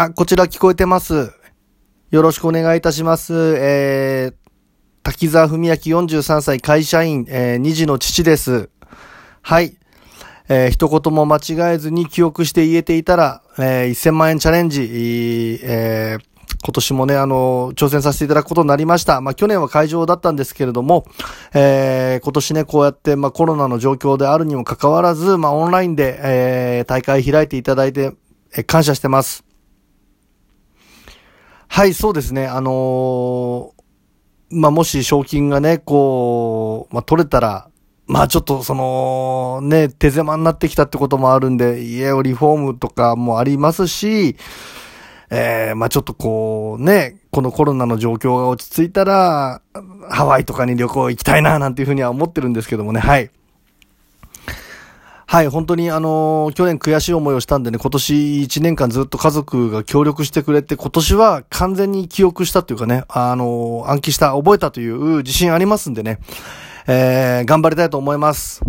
あ、こちら聞こえてます。よろしくお願いいたします。えー、滝沢文明43歳会社員、えー、2児の父です。はい。えー、一言も間違えずに記憶して言えていたら、えー、1000万円チャレンジ、えー、今年もね、あの、挑戦させていただくことになりました。まあ、去年は会場だったんですけれども、えー、今年ね、こうやって、まあ、コロナの状況であるにもかかわらず、まあ、オンラインで、えー、大会開いていただいて、えー感謝してます。はい、そうですね。あのーまあ、もし賞金がね、こう、まあ、取れたら、まあちょっとその、ね、手狭になってきたってこともあるんで、家をリフォームとかもありますし、えー、まあちょっとこうね、このコロナの状況が落ち着いたら、ハワイとかに旅行行きたいな、なんていうふうには思ってるんですけどもね、はい。はい、本当にあのー去年悔しい思いをしたんでね、今年1年間ずっと家族が協力してくれて、今年は完全に記憶したというかね、あのー暗記した、覚えたという自信ありますんでね、えー、頑張りたいと思います。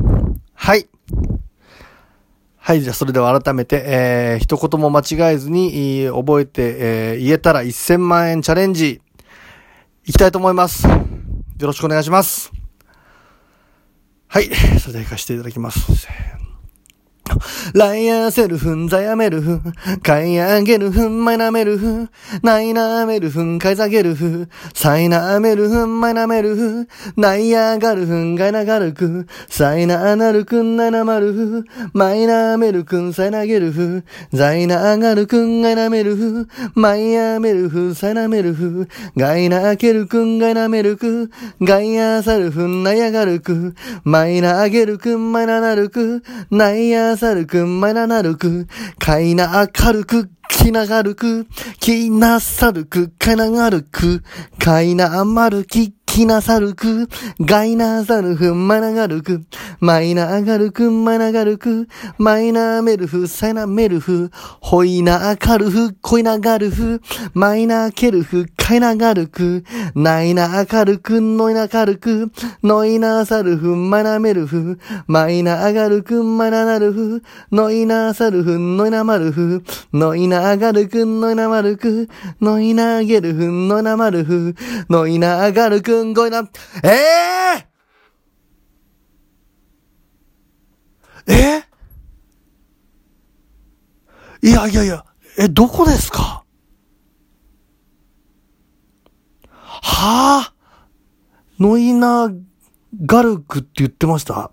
はい。はい、じゃあそれでは改めて、えー、一言も間違えずに、覚えて、えー言えたら1000万円チャレンジ、いきたいと思います。よろしくお願いします。はい、それでは行かせていただきます。ライアーセルフン、ザヤメルフン、カイアゲルフン、マイナメルフン、ナイナーメルフン、カイザゲルフ、サイナーメルフン、マイナメルフ、ナイアーガルフン、ガイナガルク、サイナーナルクン、ナイナマルフ、マイナーメルクン、サイナゲルフ、ザイナーガルクン、ガイナメルフ、マイアーメルフ、サイナメルフ、ガイナーケルクン、ガイナメルク、ガイアーサルフン、ナイアガルク、マイナーゲルクン、マイナナルク、ナイアーサルクン、く、まななるく、かいな明るく、きながるく、きなさるく、かいながるく、かいなあまるき、きなさるく、がいなざるふ、まながるく、まいなあがるく、まいながるく、まいなめるふ、さなめるふ、ほいなあかるふ、こいながるふ、まいなけるふ、かいながるく、ないな明るく、のいな明るく、のいなさるふ、まなめるふ、まいな明るく、まななるふ、のいなさるふ、のいなまるふ、のいな明るく、のいなまるく、のいなあげるふ、のいなまるふ、のいな明るく、ごいな、えー、ええいやいやいや、え、どこですか？は？あノイナーガルクって言ってました？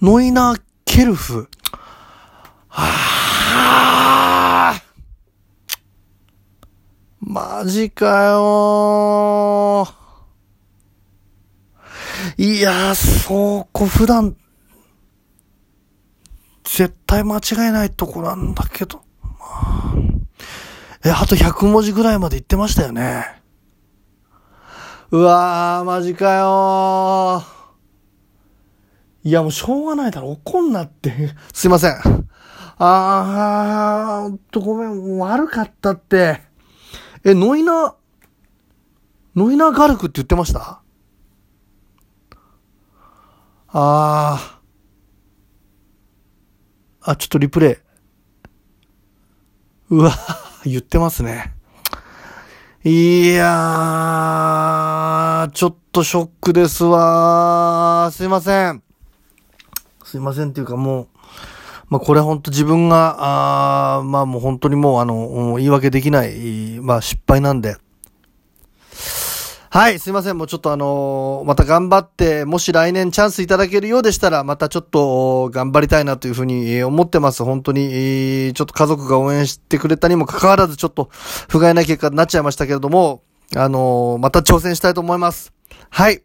ノイナーケルフ。はあマジかよいやー、そうこ、普段、絶対間違いないとこなんだけど。まあえ、あと100文字ぐらいまで言ってましたよね。うわー、マジかよいや、もうしょうがないだろ。怒んなって。すいません。あー、ほんとごめん。悪かったって。え、ノイナ、ノイナガルクって言ってました？あー。あ、ちょっとリプレイ。うわ、言ってますね。いやー、ちょっとショックですわー。すいません。すいませんっていうかもう、まあこれほんと自分が、あまあもう本当にもうあの、言い訳できない、まあ失敗なんで。はい、すいません。もうちょっとあのーまた頑張って、もし来年チャンスいただけるようでしたら、またちょっと頑張りたいなというふうに思ってます。本当に、ちょっと家族が応援してくれたにもかかわらず、ちょっと不甲斐ない結果になっちゃいましたけれども、あのーまた挑戦したいと思います。はい。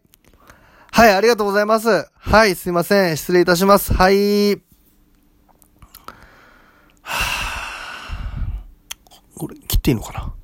はい、ありがとうございます。はい、すいません。失礼いたします。はい。は これ、切っていいのかな？